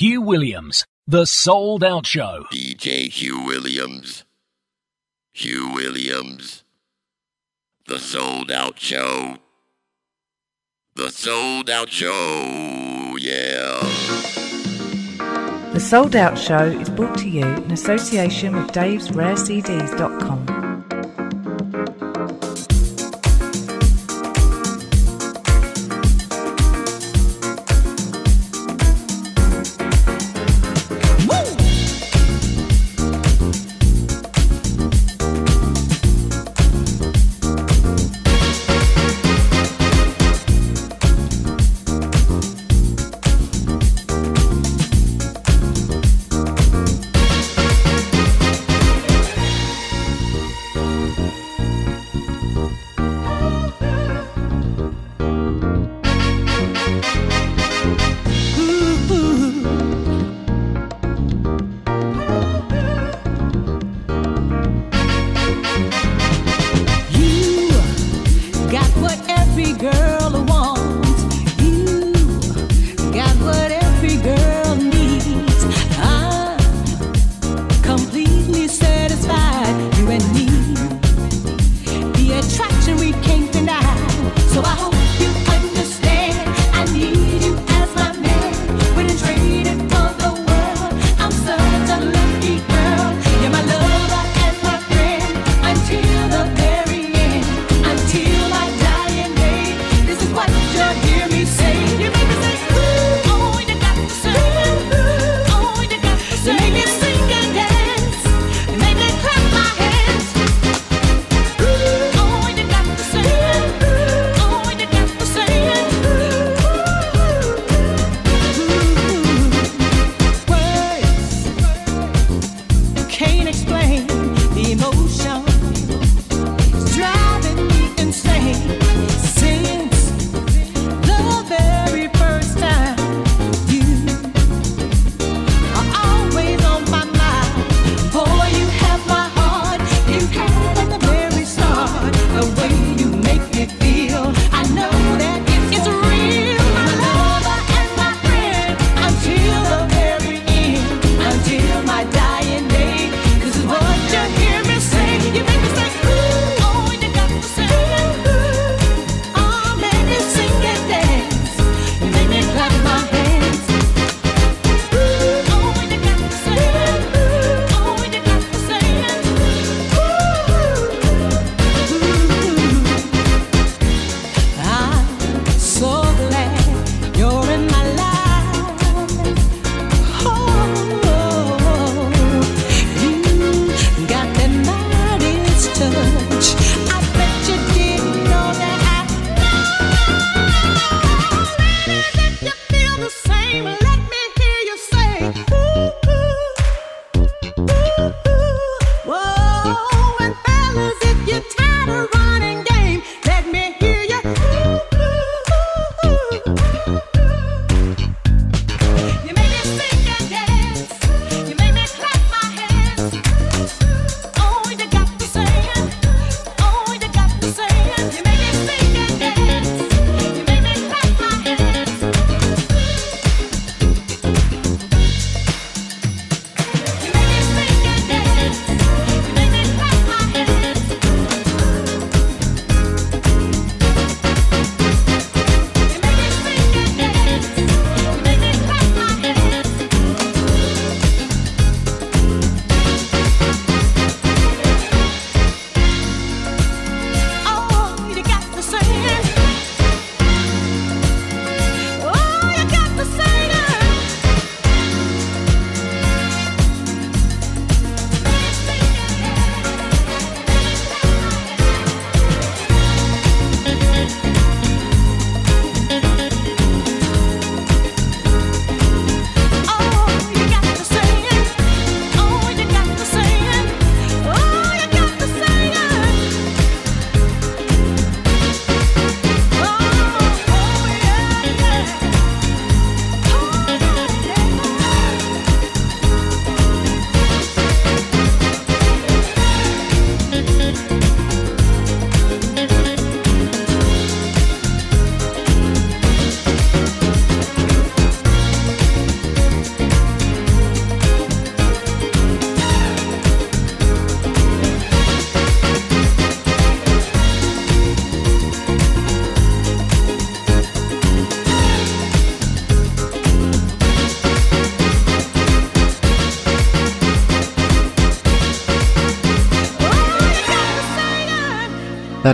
Hugh Williams, The Souled Out Show. DJ Hugh Williams. Hugh Williams. The Souled Out Show. The Souled Out Show. Yeah. The Souled Out Show is brought to you in association with davesrarecds.com. That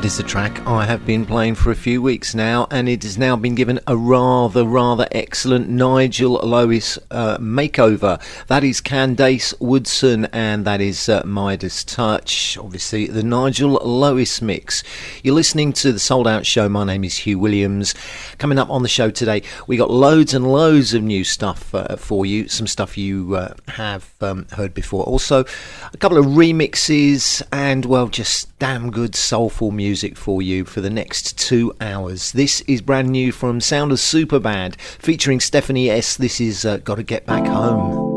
is the track I have been playing for a few weeks now, and it has now been given a rather, rather excellent Nigel Lowis uh, makeover. That is Candace Woodson, and that is uh, Midas Touch. Obviously, the Nigel Lowis mix. You're listening to the Souled Out Show. My name is Hugh Williams. Coming up on the show today, we got loads and loads of new stuff uh, for you. Some stuff you uh, have um, heard before. Also, a couple of remixes, and well, just damn good soulful music for you for the next two hours. This is brand new from Sound of Superbad featuring Stephanie S. This is uh, Gotta Get Back Home.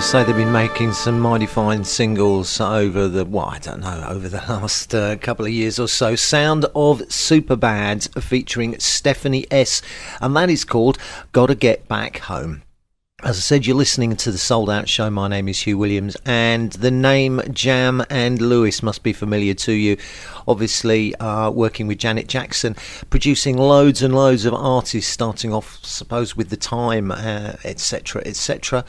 To say they've been making some mighty fine singles over the well, I don't know, over the last uh, couple of years or so. Sound of Superbad featuring Stephanie S, and that is called "Gotta Get Back Home." As I said, you're listening to the Souled Out Show. My name is Hugh Williams, and the name Jam and Lewis must be familiar to you. Obviously, uh, working with Janet Jackson, producing loads and loads of artists, starting off, suppose, with the time, etc., uh, etc.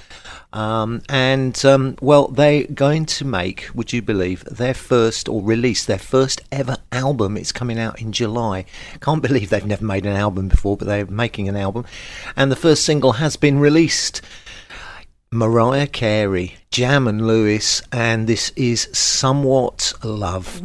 Et um, and um, well, they're going to make, would you believe, their first or release their first ever album. It's coming out in July. Can't believe they've never made an album before, but they're making an album, and the first single has been released. Mariah Carey, Jam and Lewis, and this is Somewhat Loved.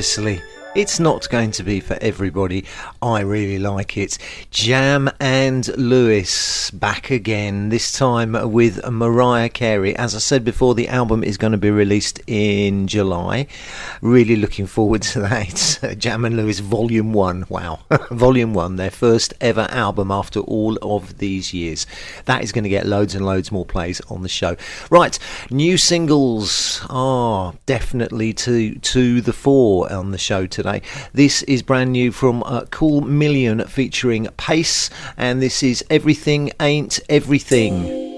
Obviously, it's not going to be for everybody. I really like it. Jam and Lewis back again, this time with Mariah Carey. As I said before, the album is going to be released in July. Really looking forward to that. It's Jam and Lewis Volume 1. Wow. Volume 1, their first ever album after all of these years. That is going to get loads and loads more plays on the show. Right, new singles are definitely to, to the fore on the show today today. This is brand new from uh, Cool Million featuring Pace, and this is Everything Ain't Everything.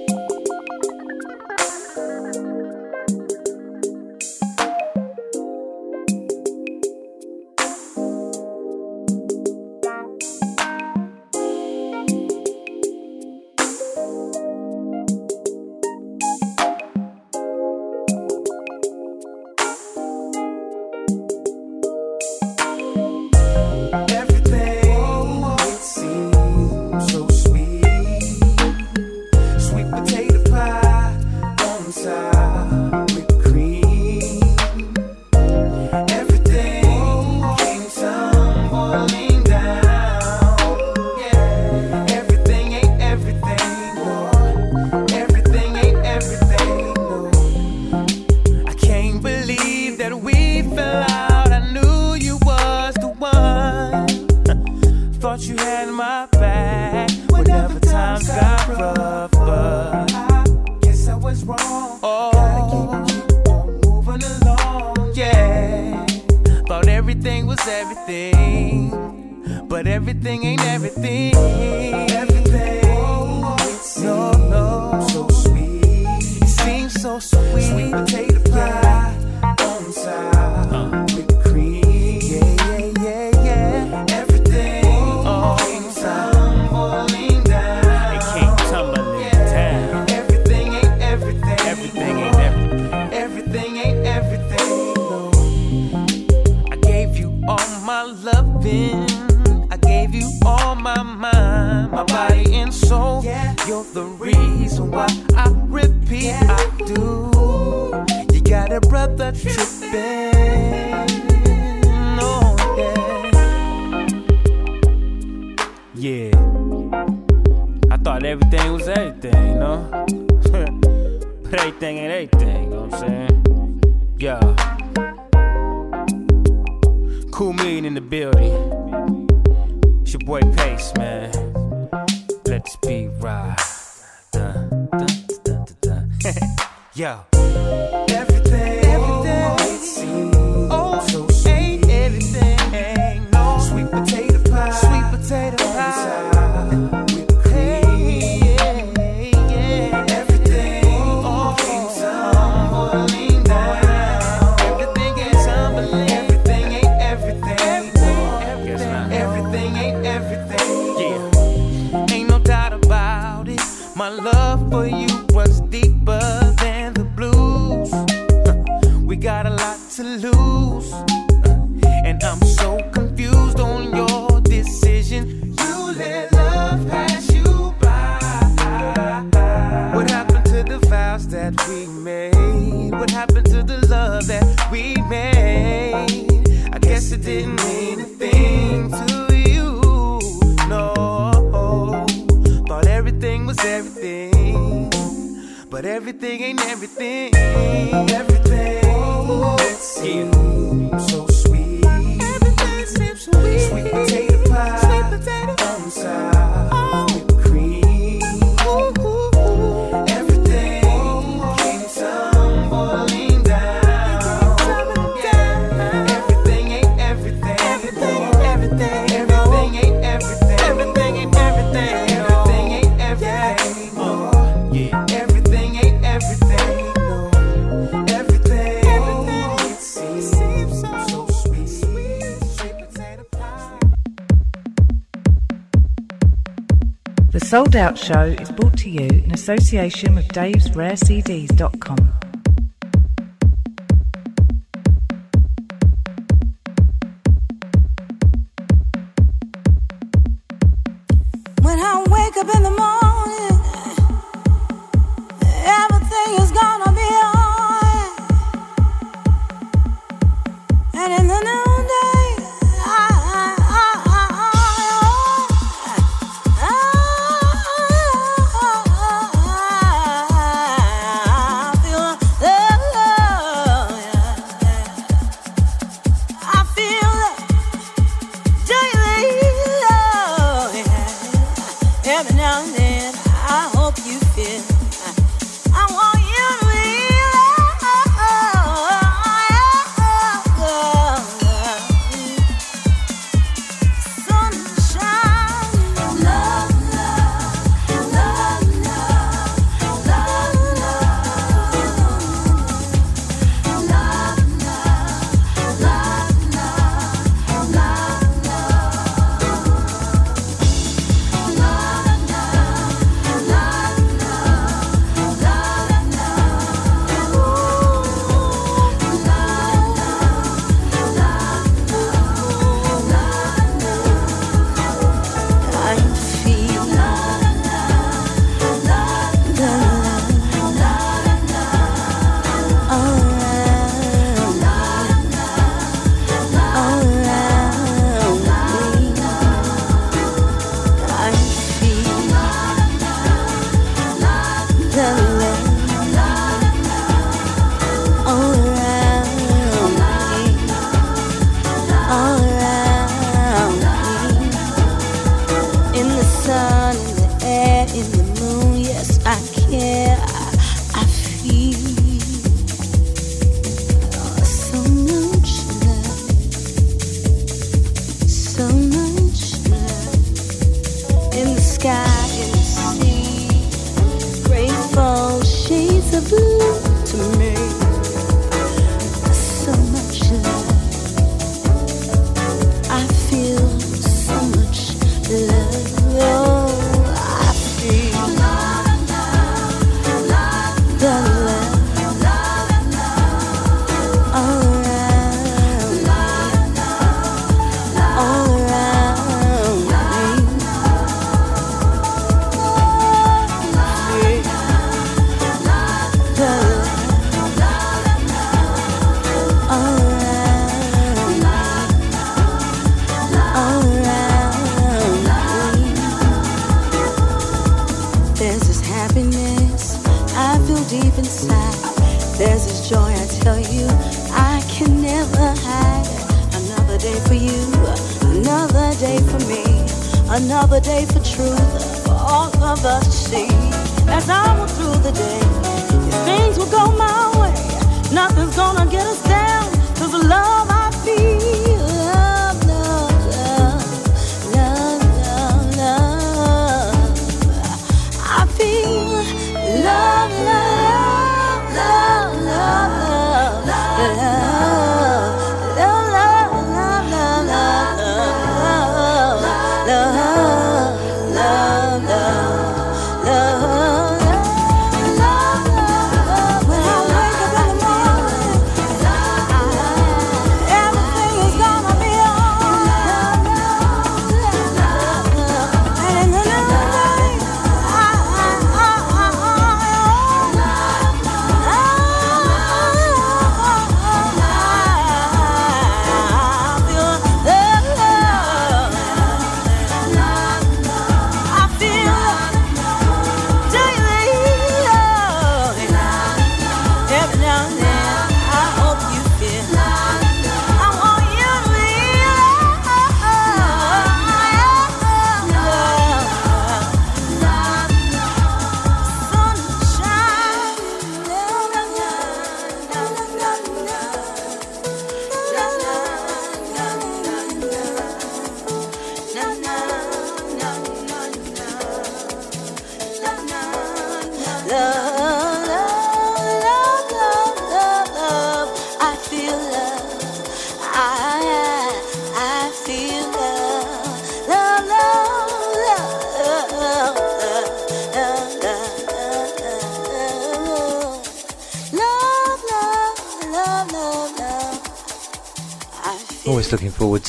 out Show is brought to you in association with davesrarecds.com.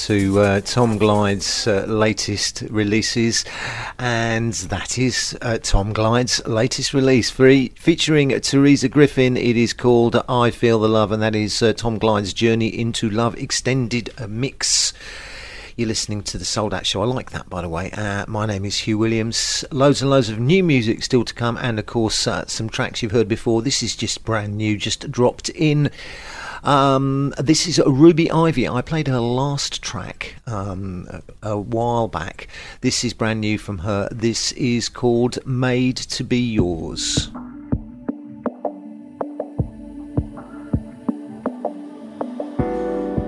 to uh, Tom Glide's uh, latest releases, and that is uh, Tom Glide's latest release, featuring Terisa Griffin. It is called "I Feel the Love," and that is uh, Tom Glide's Journey into Love extended mix. You're listening to the Souled Out Show. I like that, by the way. Uh, my name is Hugh Williams. Loads and loads of new music still to come, and of course, uh, some tracks you've heard before. This is just brand new, just dropped in. Um, this is Ruby Ivy. I played her last track um, a, a while back. This is brand new from her. This is called Made to Be Yours.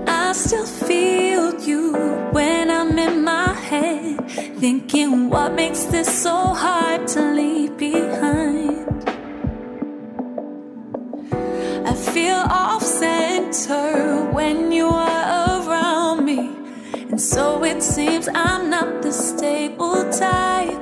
I still feel you when I'm in my head, thinking what makes this so hard to leave behind. I feel off center when you are around me, and so it seems I'm not the stable type.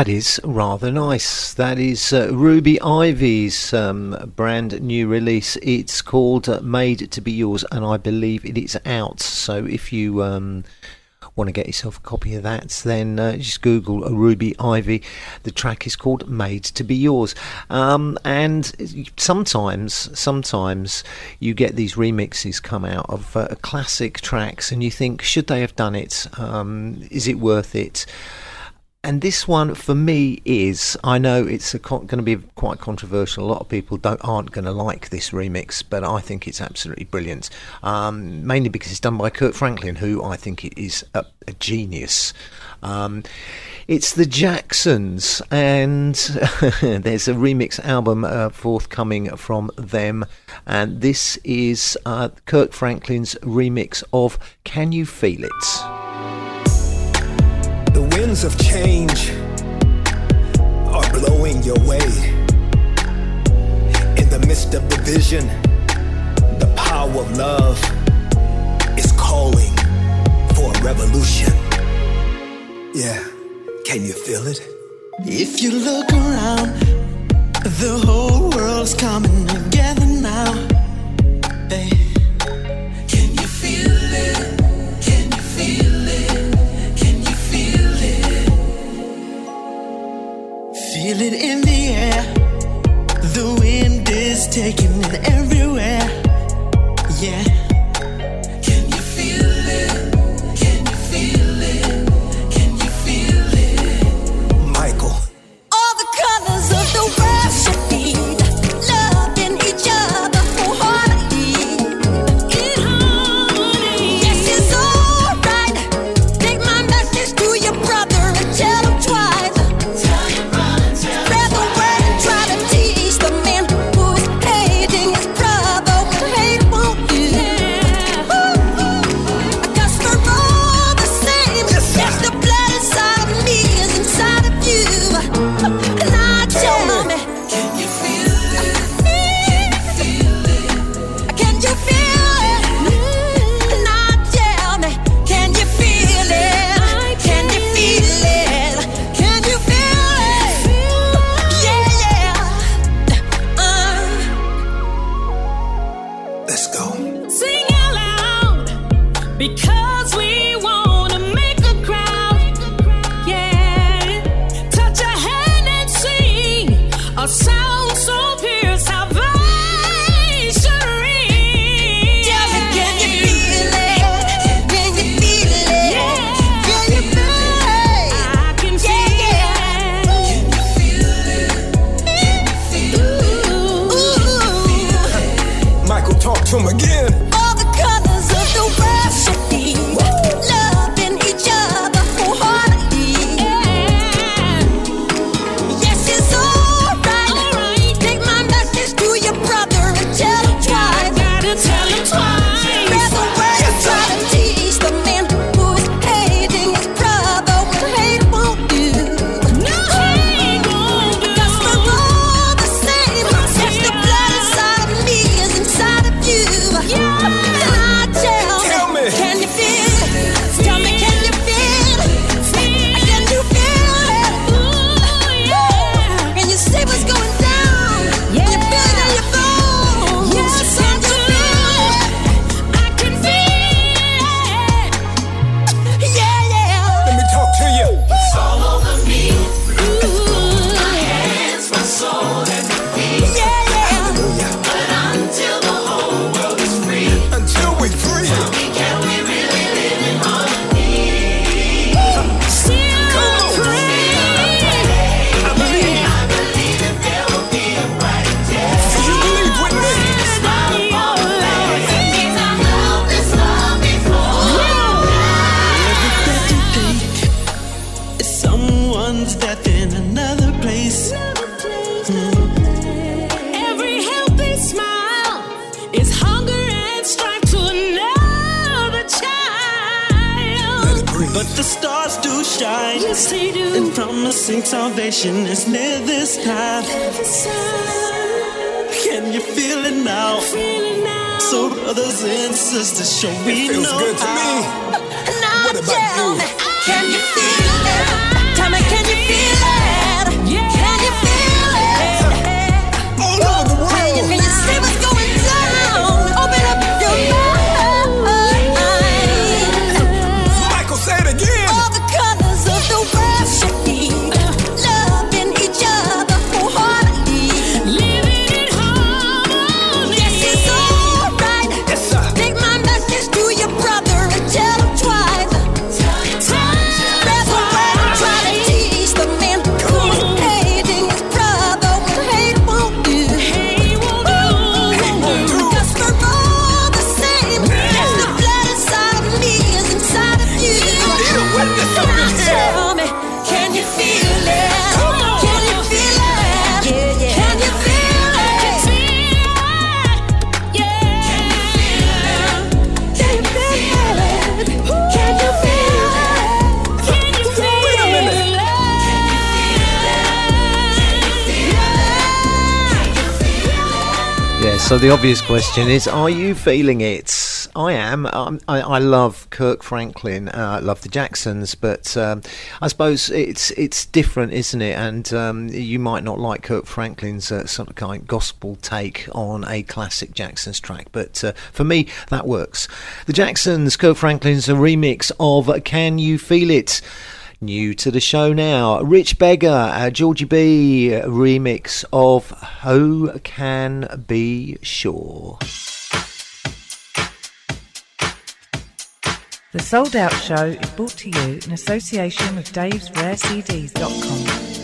That is rather nice. That is uh, Ruby Ivy's um, brand new release. It's called uh, Made to Be Yours, and I believe it is out. So if you um, want to get yourself a copy of that, then uh, just Google uh, Ruby Ivy. The track is called Made to Be Yours. Um, and sometimes, sometimes you get these remixes come out of uh, classic tracks and you think, should they have done it? Um, is it worth it? And this one for me is I know it's con- going to be quite controversial. A lot of people don't aren't going to like this remix, but I think it's absolutely brilliant. Um, mainly because it's done by Kirk Franklin, who I think is a, a genius. Um, it's the Jacksons, and there's a remix album uh, forthcoming from them, and this is uh, Franklin's remix of "Can You Feel It." winds of change are blowing your way. In the midst of division, the power of love is calling for a revolution. Yeah, can you feel it? If you look around, the whole world's coming. The obvious question is, are you feeling it? I am. Um, I, I love Kirk Franklin. Uh, I love the Jacksons, but um, I suppose it's it's different, isn't it? And um, you might not like Kirk Franklin's uh, sort of kind of gospel take on a classic Jacksons track, but uh, for me that works. The Jacksons, Kirk Franklin's a remix of "Can You Feel It." New to the show now, Rich Beggar, uh, Georgie B remix of Who Can Be Sure. The Souled Out Show is brought to you in association with davesrarecds.com.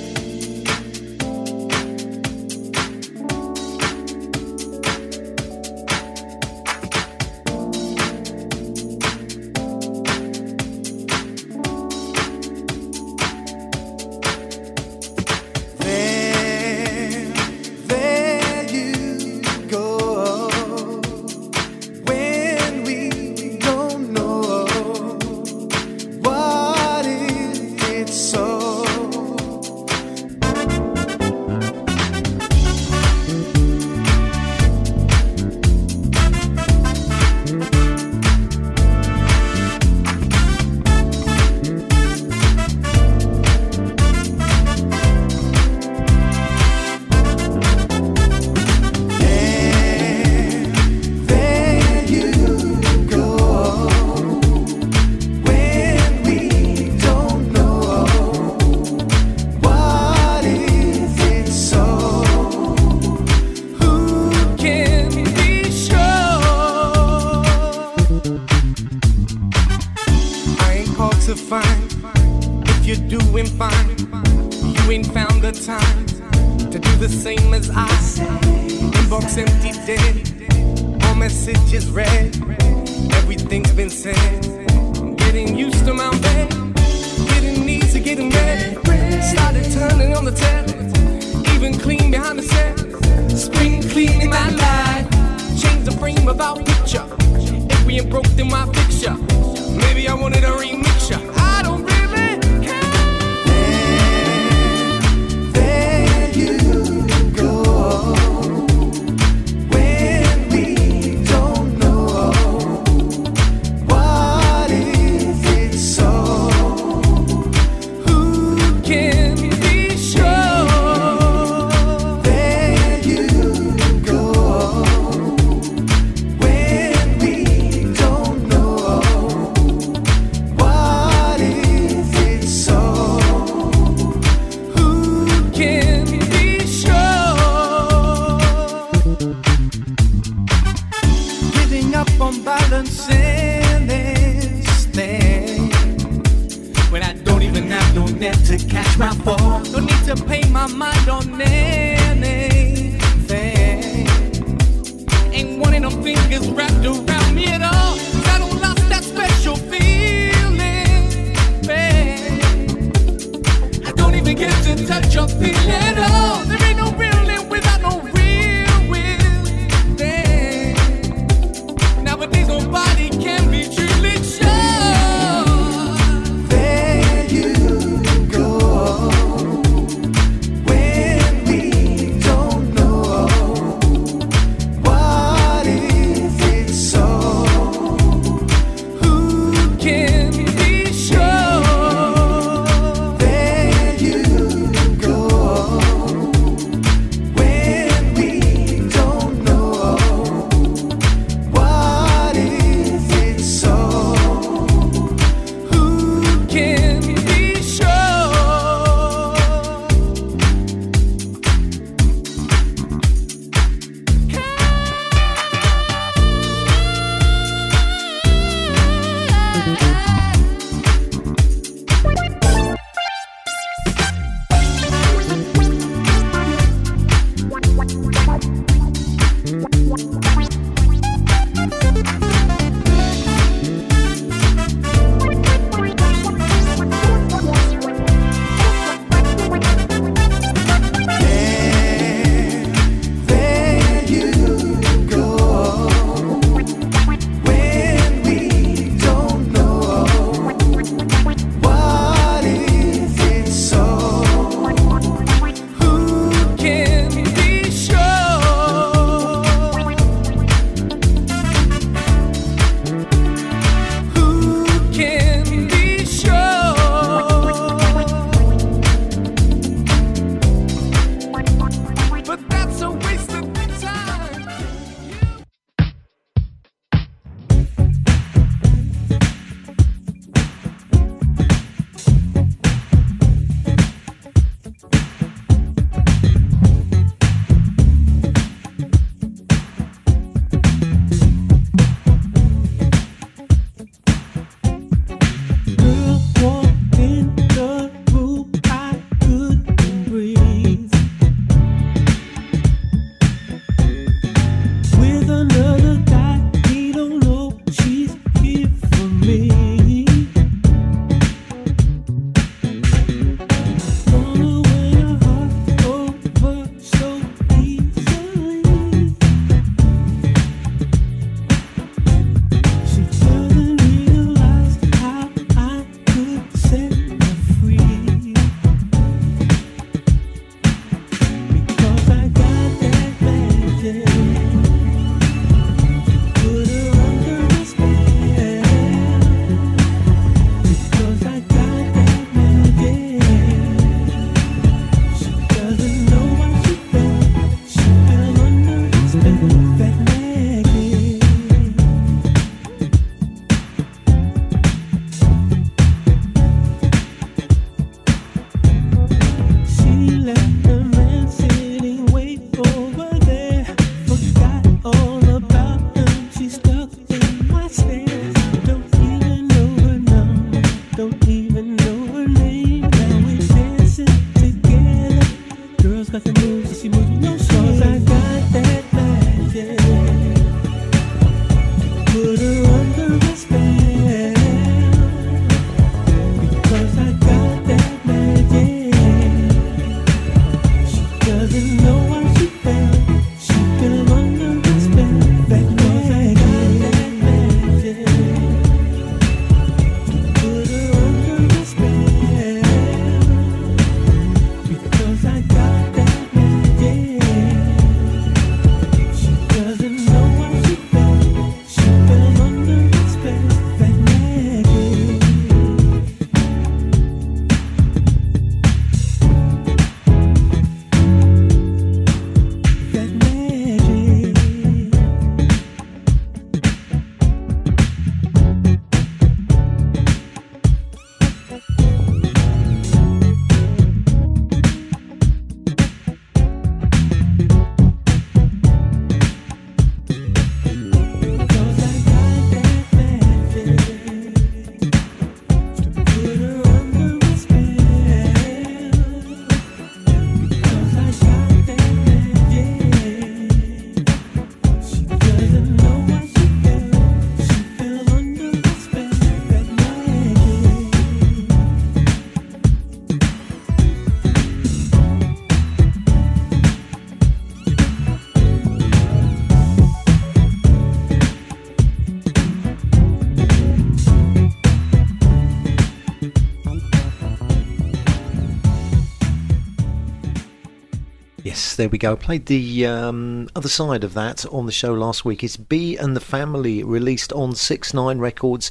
there we go. I played the um, other side of that on the show last week. It's B and the Family, released on 6 9 Records,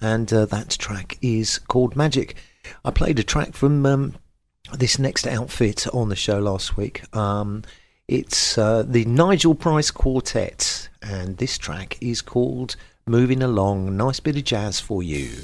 and uh, that track is called Magic. I played a track from um, this next outfit on the show last week. Um, it's uh, the Nigel Price Quartet, and this track is called Moving Along. Nice bit of jazz for you.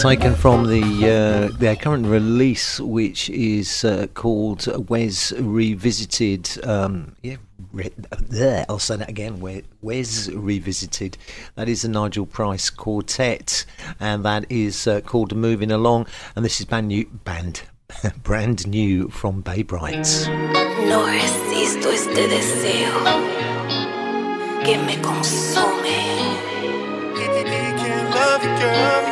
taken from the uh, their current release, which is uh, called Wes Revisited. Um, yeah, re- there I'll say that again. Wes Revisited. That is the Nigel Price Quartet, and that is uh, called Moving Along. And this is brand new, band, brand new from Bey Bright. No resisto este deseo que me consume. love you, girl.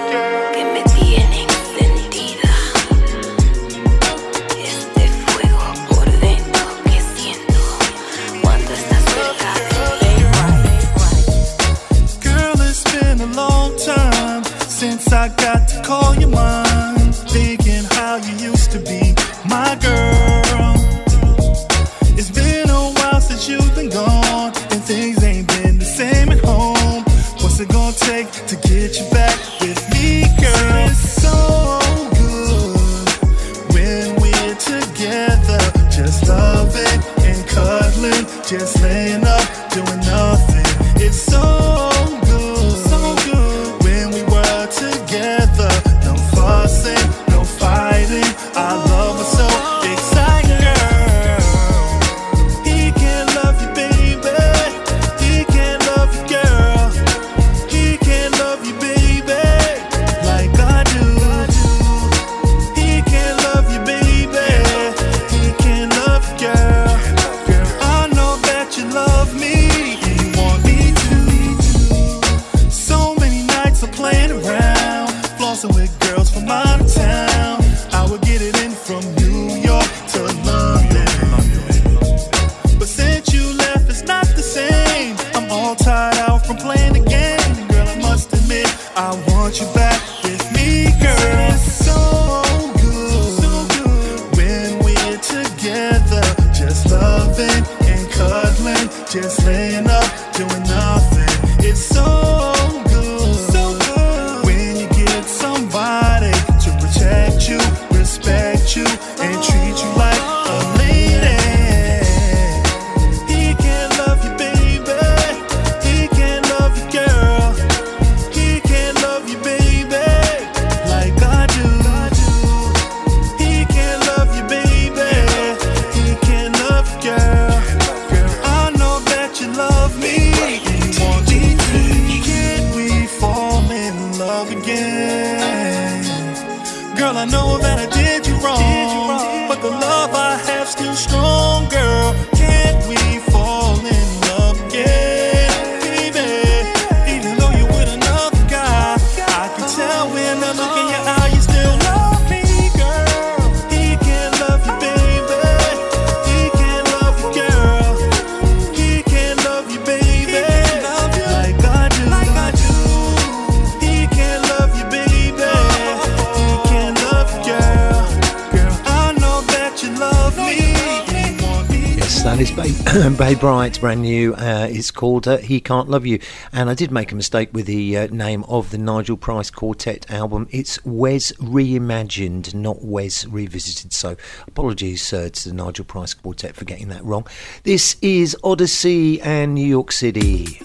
It's brand new. Uh, it's called uh, He Can't Love You. And I did make a mistake with the uh, name of the Nigel Price Quartet album. It's Wes Reimagined, not Wes Revisited. So apologies to the Nigel Price Quartet for getting that wrong. This is Odyssey and New York City.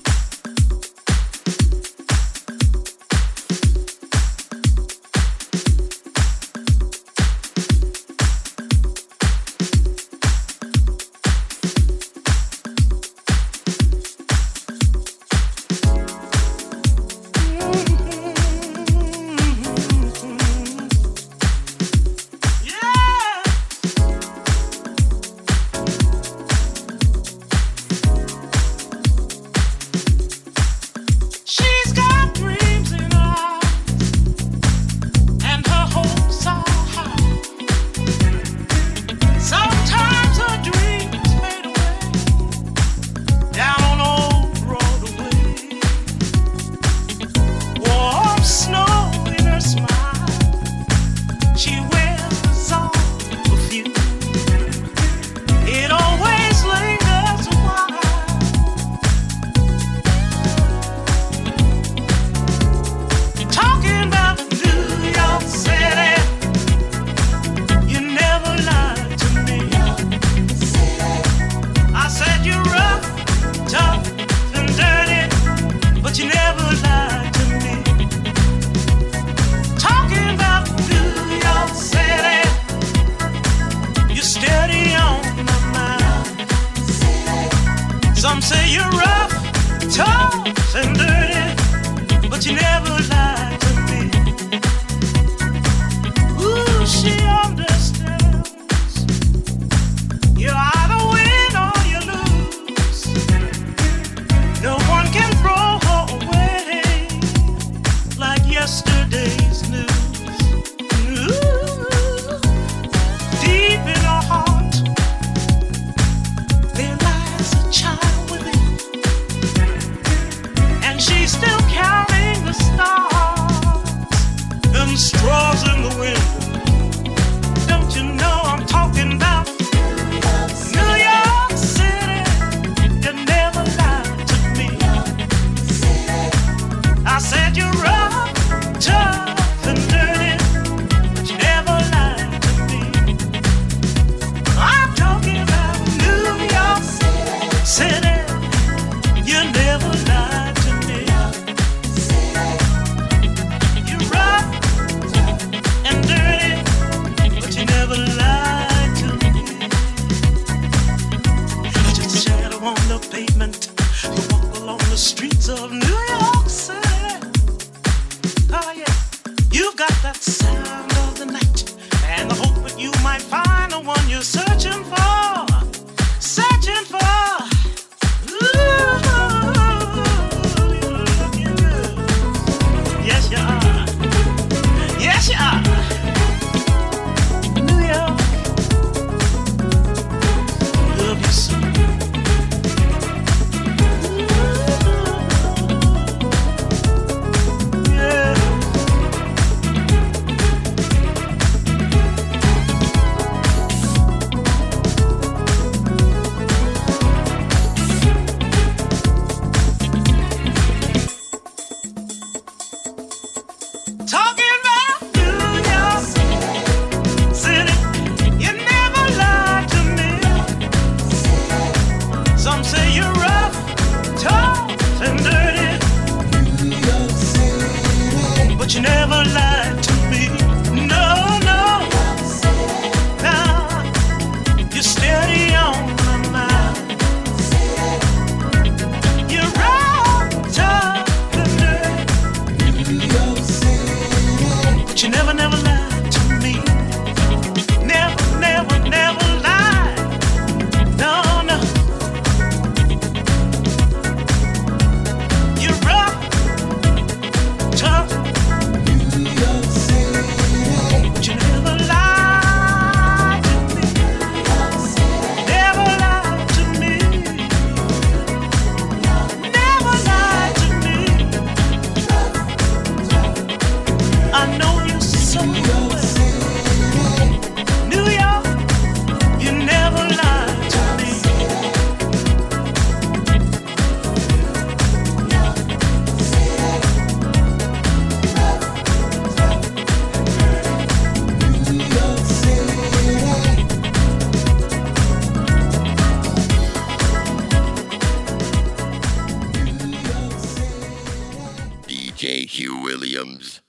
J. Hugh Williams.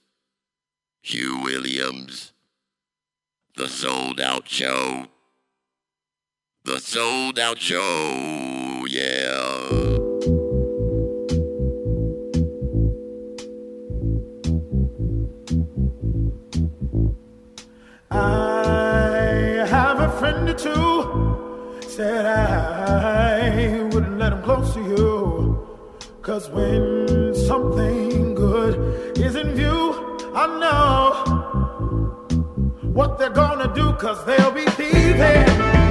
Hugh Williams. The Souled Out Show. The Souled Out Show, yeah. I have a friend or two. Said I wouldn't let him close to you. Cause when something good is in view. I know what they're gonna do, cause they'll be thieving.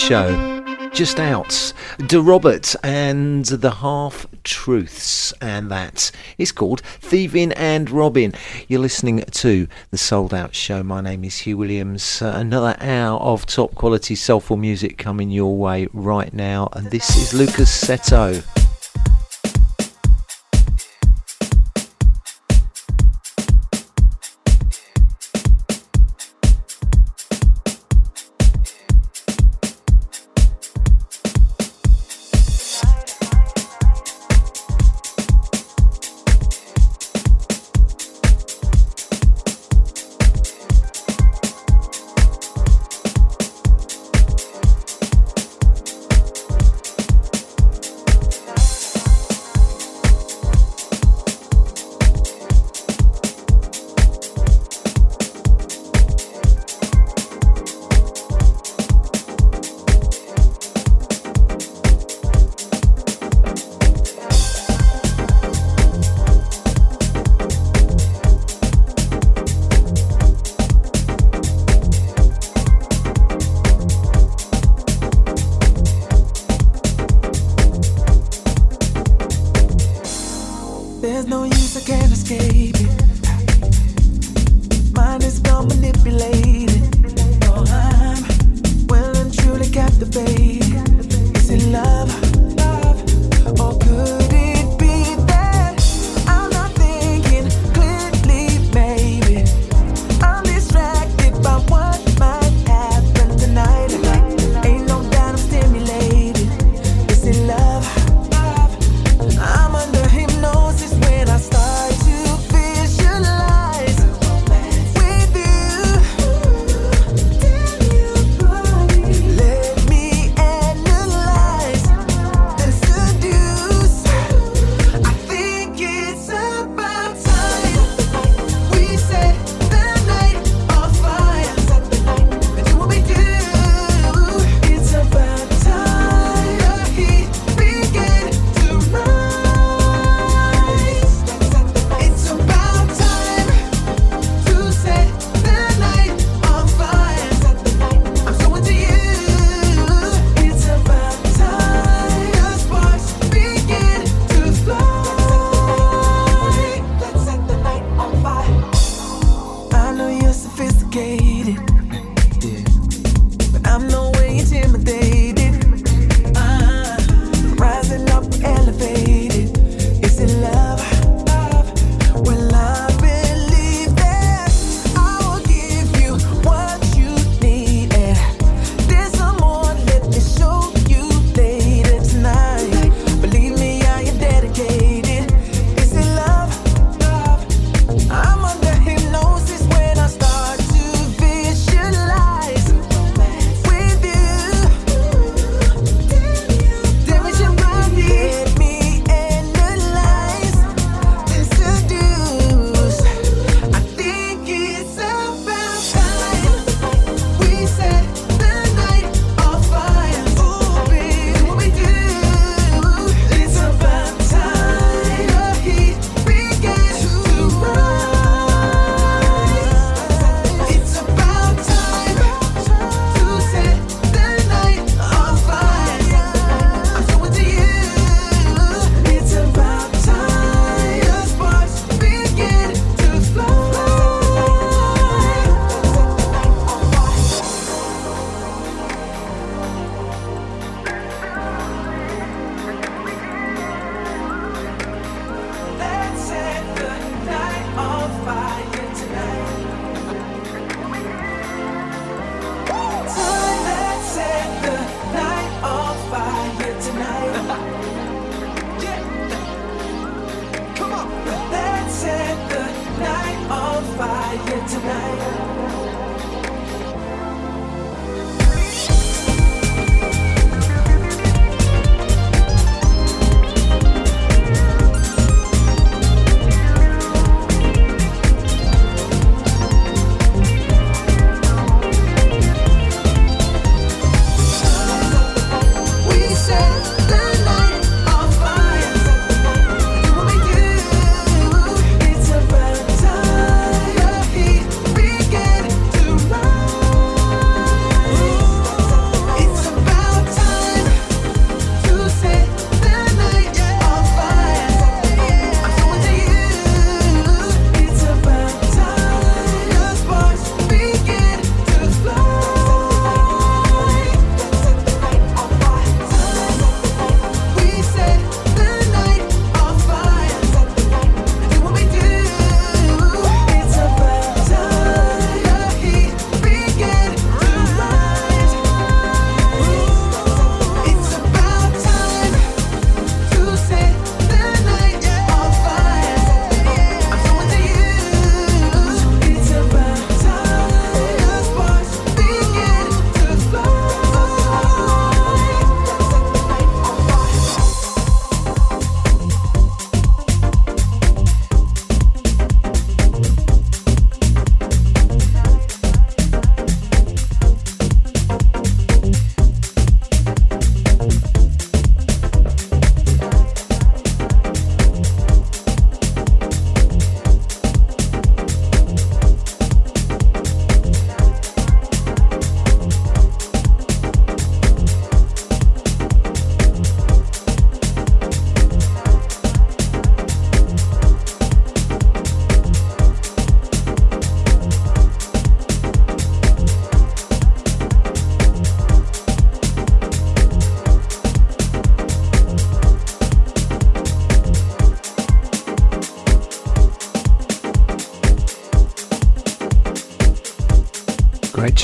Show. Just out. deRobert and the Half Truths, and that is called Thieving and Robbing. You're listening to the Souled Out Show. My name is Hugh Williams. Uh, another hour of top quality soulful music coming your way right now, and this is Lukas Setto.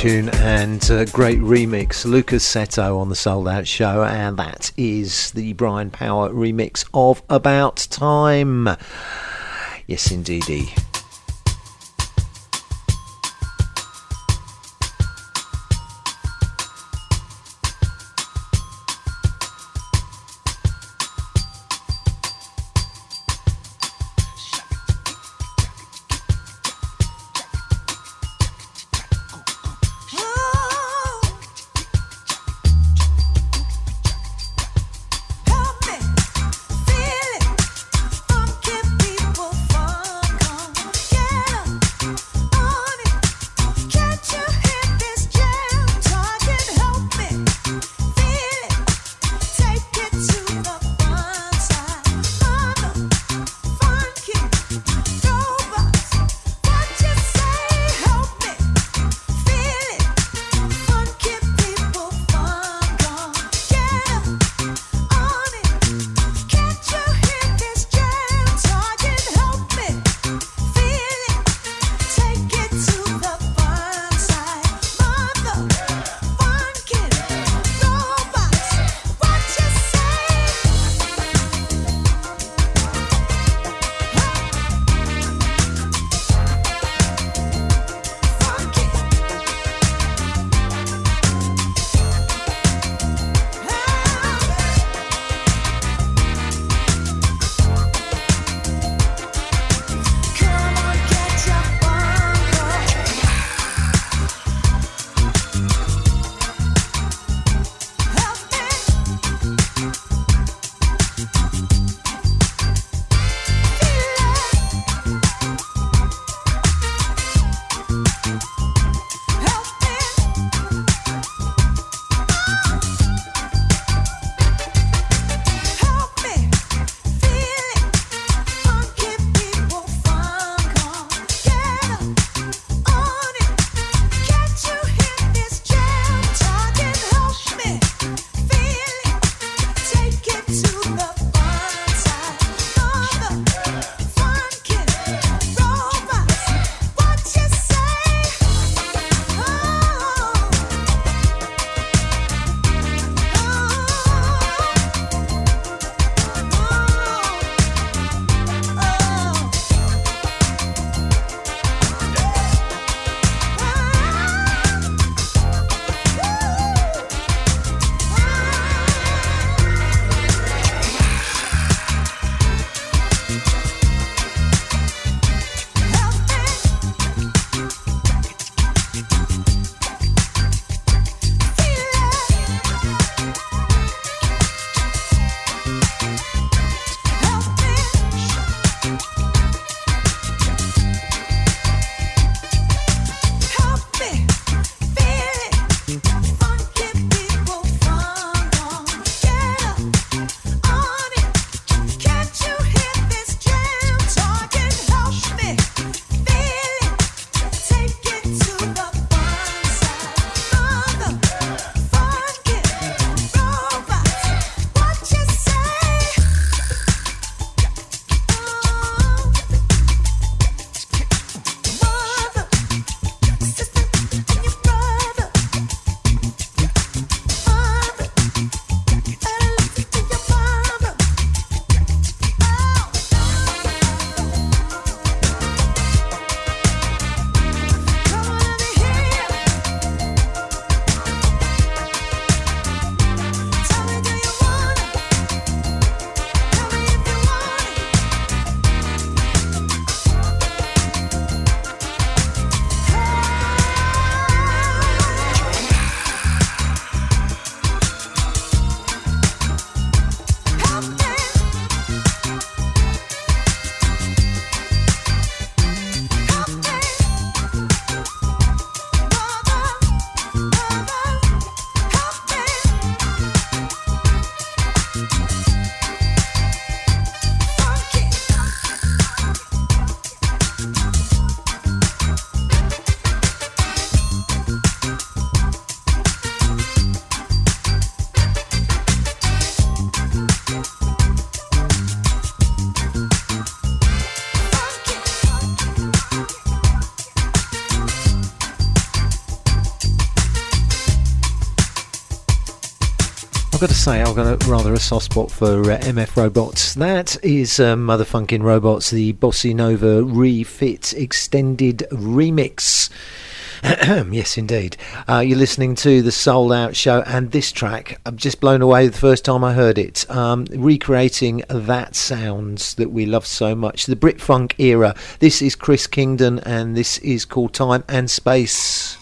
Tune and uh, great remix. Lukas Setto on the Souled Out Show, and that is the Brian Power remix of About Time. Yes, indeedy. Say, I've got a, rather a soft spot for uh, MF Robots. That is uh, Motherfunkin' Robots, the Bossy Nova refit extended remix. yes, indeed. Uh, you're listening to the Souled Out Show, and this track, I'm just blown away the first time I heard it. Um, recreating that sounds that we love so much, the Brit Funk era. This is Chris Kingdon, and this is called Time and Space.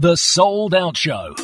The Souled Out Show.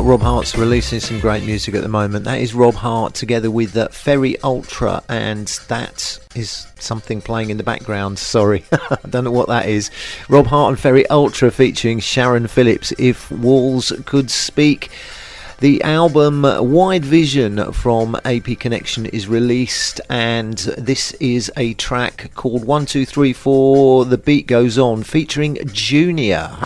got Rob Hardt's releasing some great music at the moment. That is Rob Hardt together with uh, Ferry Ultra, and that is something playing in the background. Sorry, I don't know what that is. Rob Hardt and Ferry Ultra featuring Sharon Phillips, If Walls Could Speak. The album uh, Wide Vision from AP Connection is released, and this is a track called 1234 The Beat Goes On featuring Junior.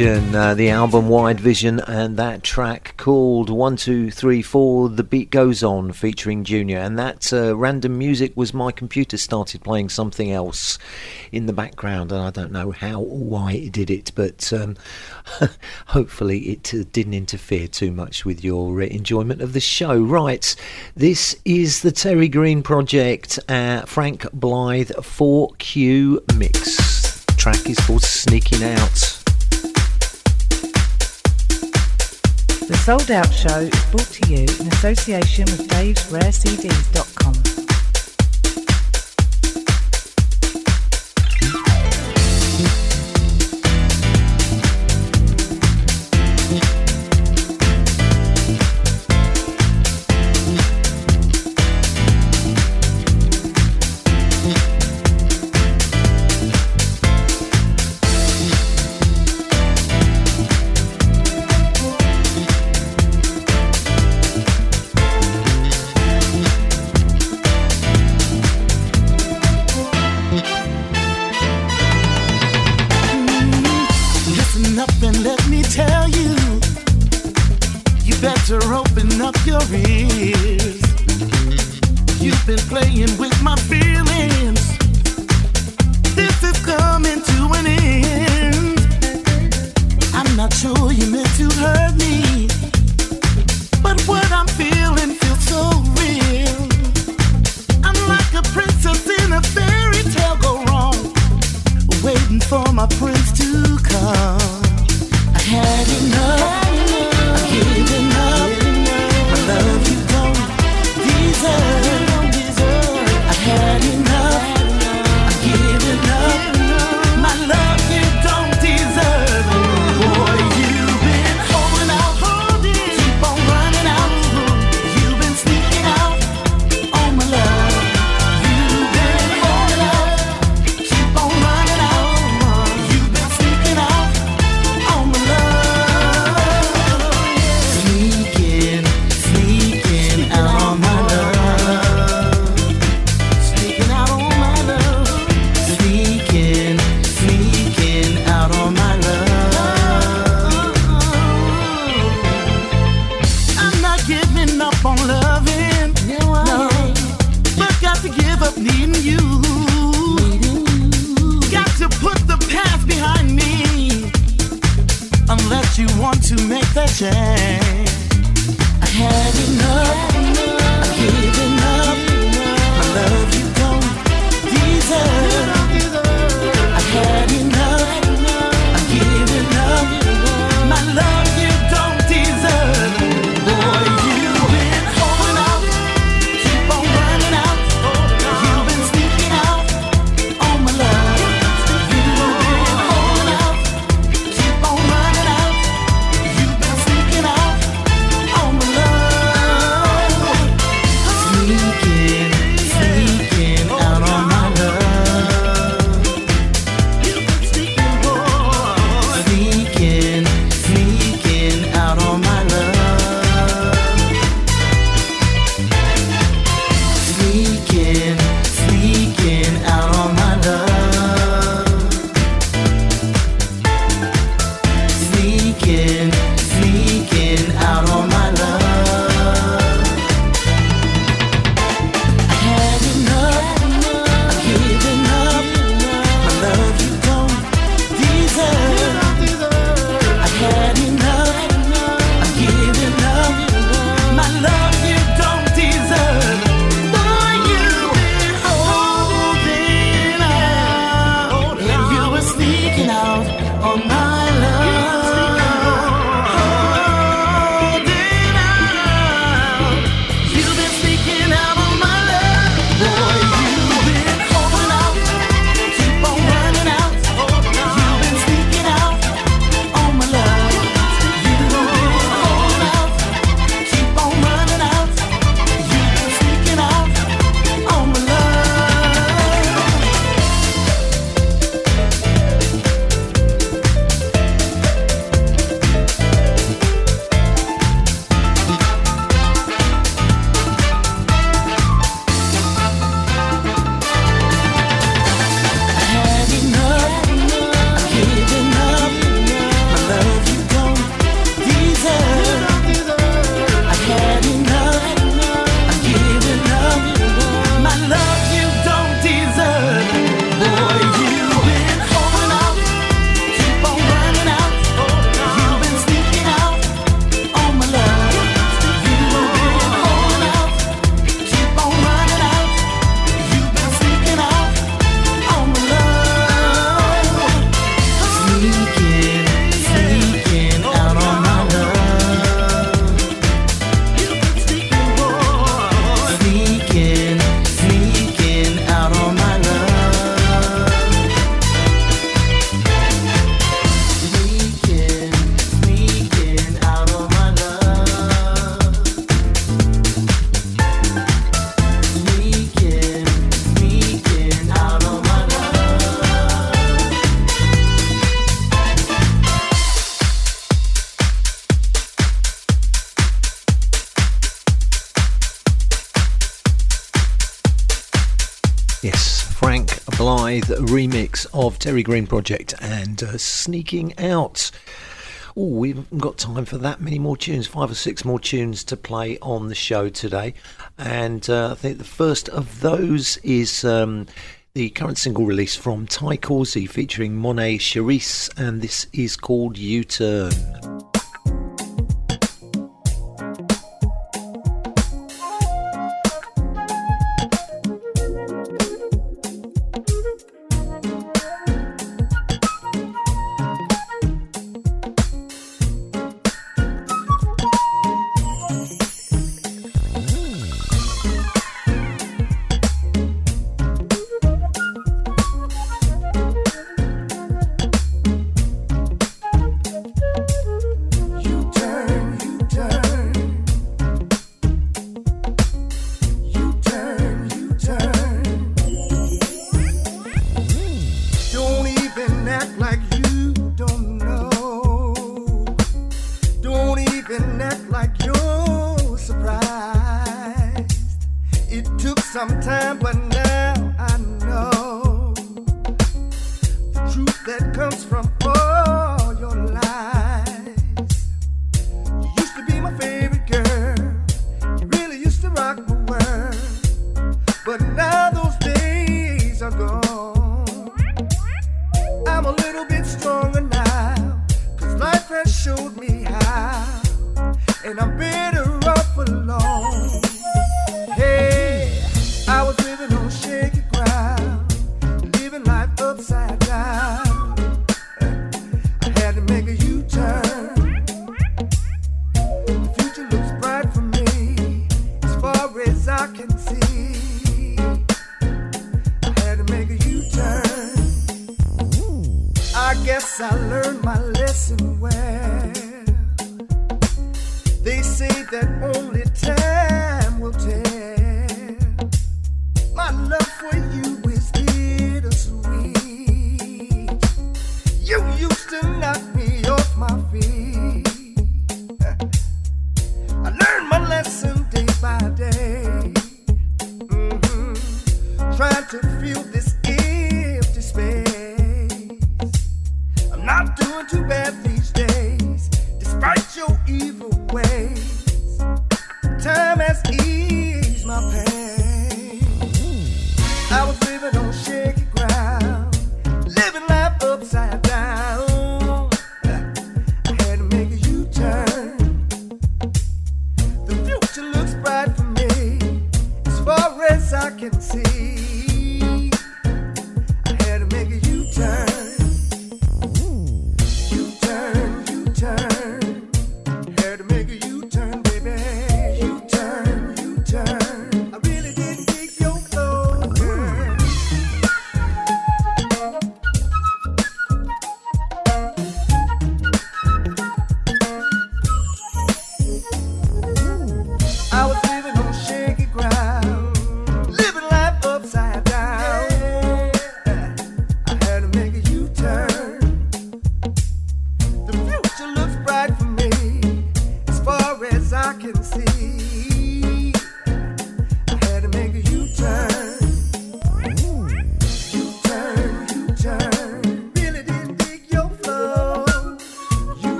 Vision, uh, the album Wide Vision, and that track called One Two Three Four. The beat goes on, featuring Junior, and that uh, random music was my computer started playing something else in the background, and I don't know how or why it did it, but um, hopefully it uh, didn't interfere too much with your uh, enjoyment of the show. Right, this is the Terri Green Project, uh, Frank Blyth 4Q mix. Track is called Sneaking Out. The Souled Out Show is brought to you in association with Dave'sRareCDs.com. of Terri Green Project and uh, Sneaking Out. Oh, we've got time for that many more tunes, five or six more tunes to play on the show today. And uh, I think the first of those is um, the current single release from Ty Causey featuring Monet Cherise, and this is called U Turn.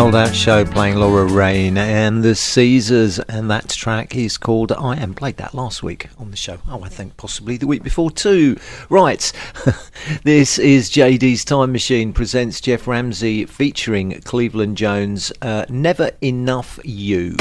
Souled Out Show playing Laura Rain and the Caesars, and that track is called I Am. Played that last week on the show. Oh, I think possibly the week before too. Right, this is JD's Time Machine presents Jeff Ramsey featuring Cleveland Jones. Uh, Never Enough You.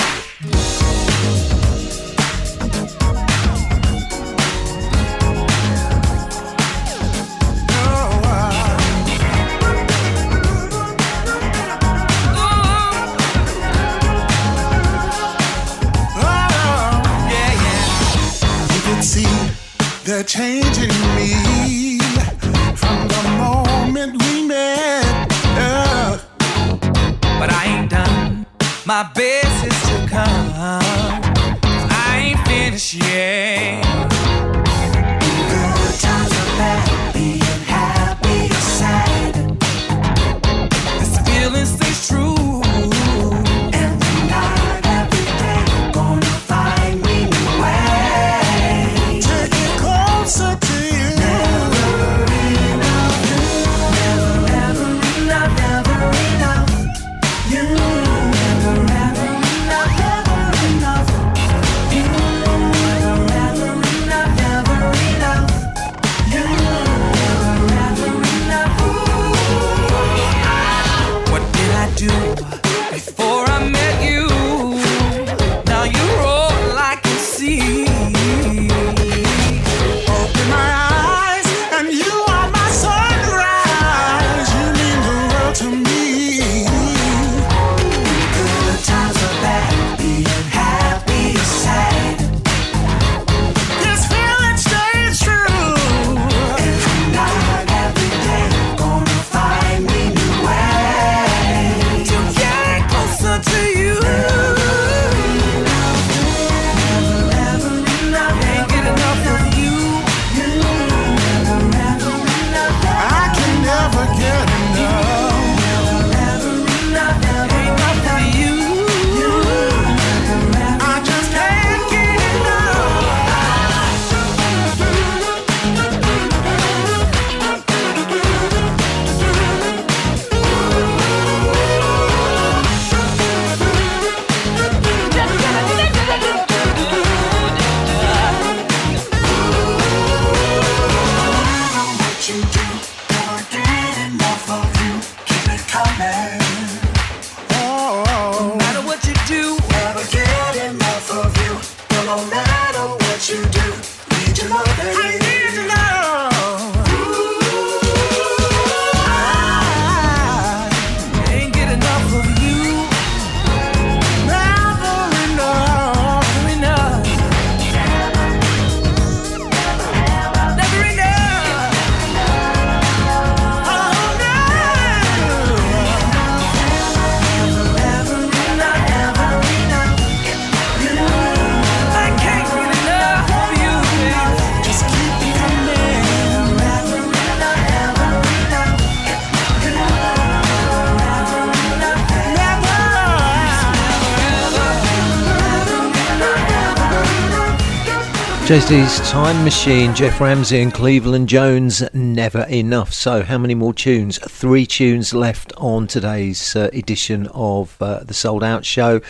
JD's Time Machine, Jeff Ramsey and Cleveland Jones, never enough. So, how many more tunes? Three tunes left on today's uh, edition of uh, the Souled Out Show.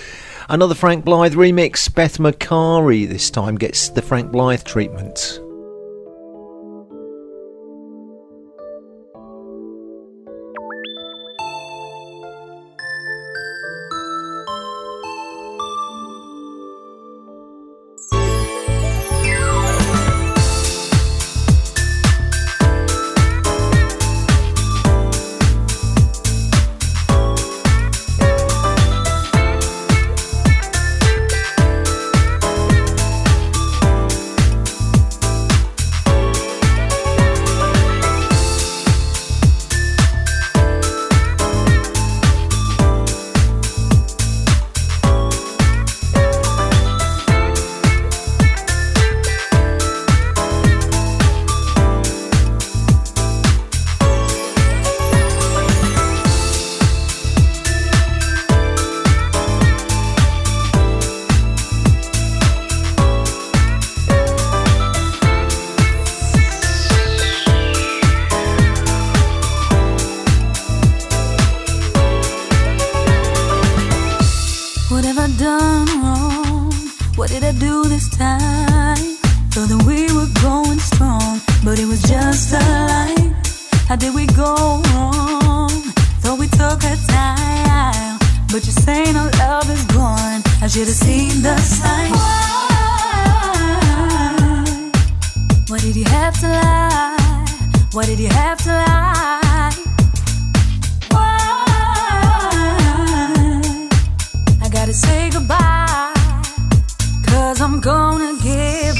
Another Frank Blyth remix, Beth Macari this time gets the Frank Blyth treatment.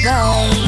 go.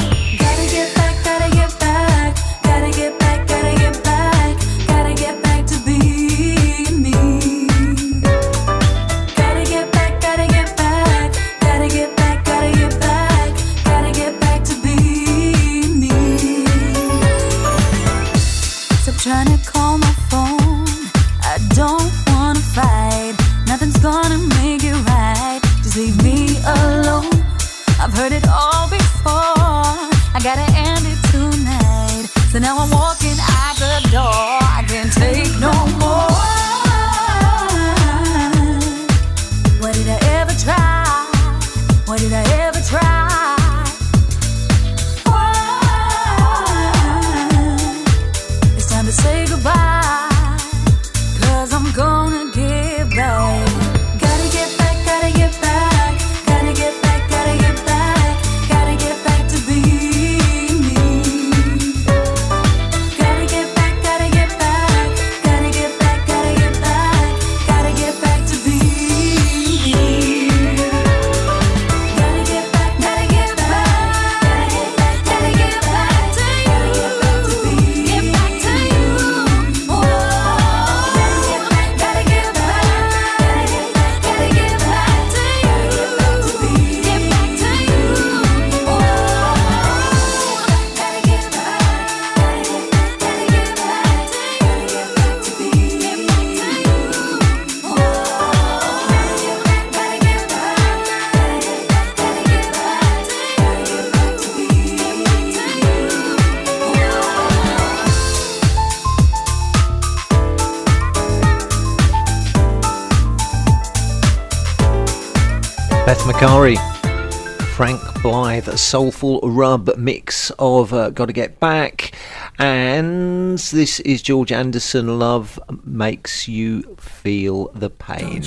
soulful rub mix of uh, Gotta Get Back. And this is George Anderson Love Makes You Feel the Pain.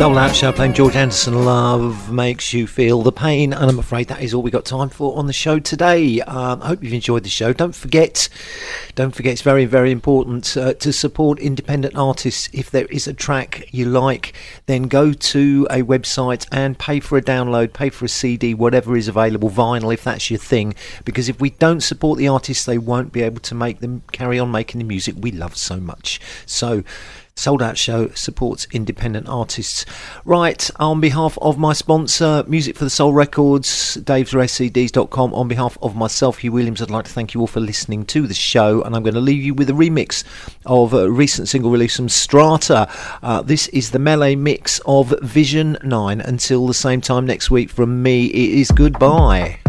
Soul Show playing George Anderson. Love makes you feel the pain, and I'm afraid that is all we got time for on the show today. Um, I hope you've enjoyed the show. Don't forget, don't forget, it's very, very important uh, to support independent artists. If there is a track you like, then go to a website and pay for a download, pay for a CD, whatever is available, vinyl if that's your thing. Because if we don't support the artists, they won't be able to make them carry on making the music we love so much. So. Souled Out Show supports independent artists. Right, on behalf of my sponsor, Music for the Soul Records, davesrarecds.com, on behalf of myself, Hugh Williams, I'd like to thank you all for listening to the show. And I'm going to leave you with a remix of a recent single release from Str4ta. Uh, this is the melee mix of Vision 9. Until the same time next week, from me, it is goodbye.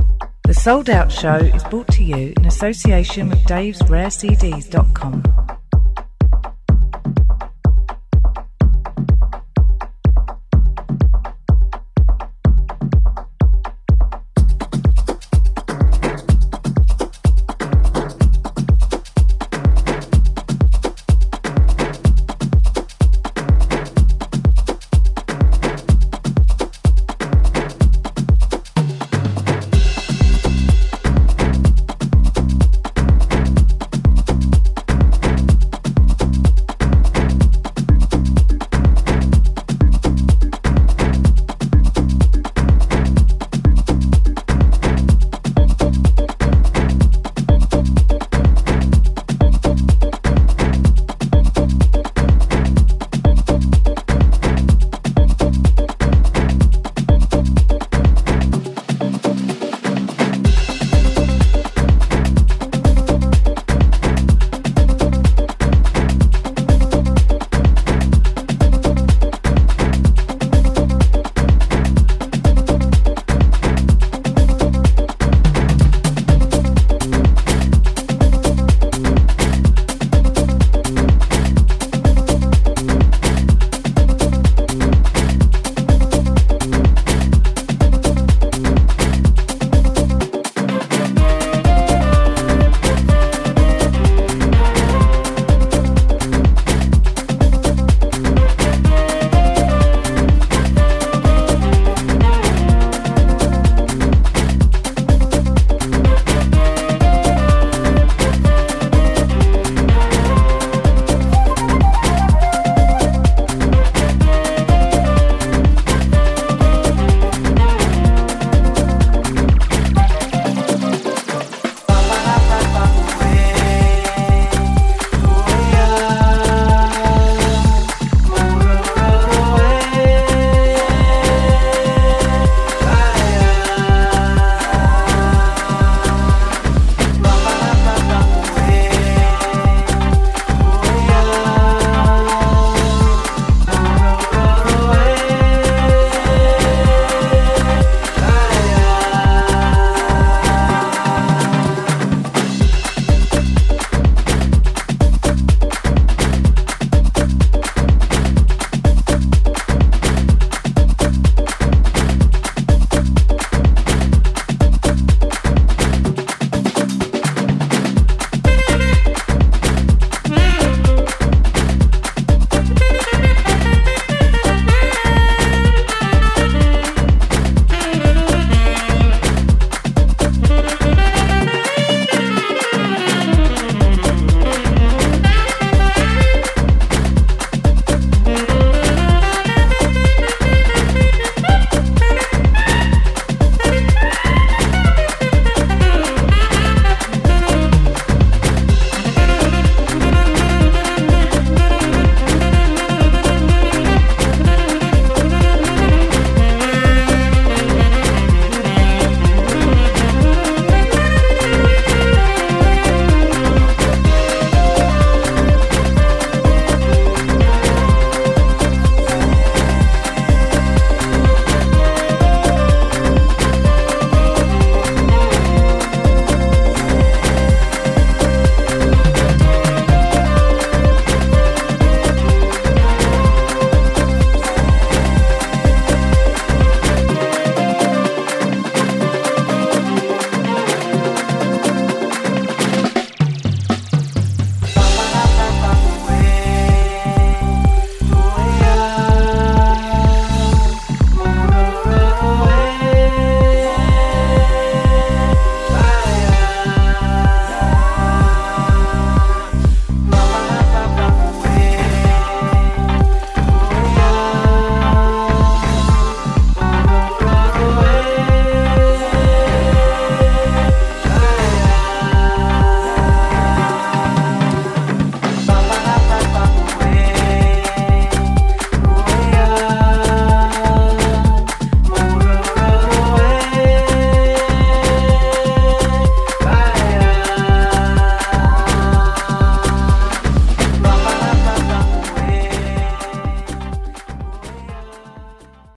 The Souled Out Show is brought to you in association with davesrarecds.com.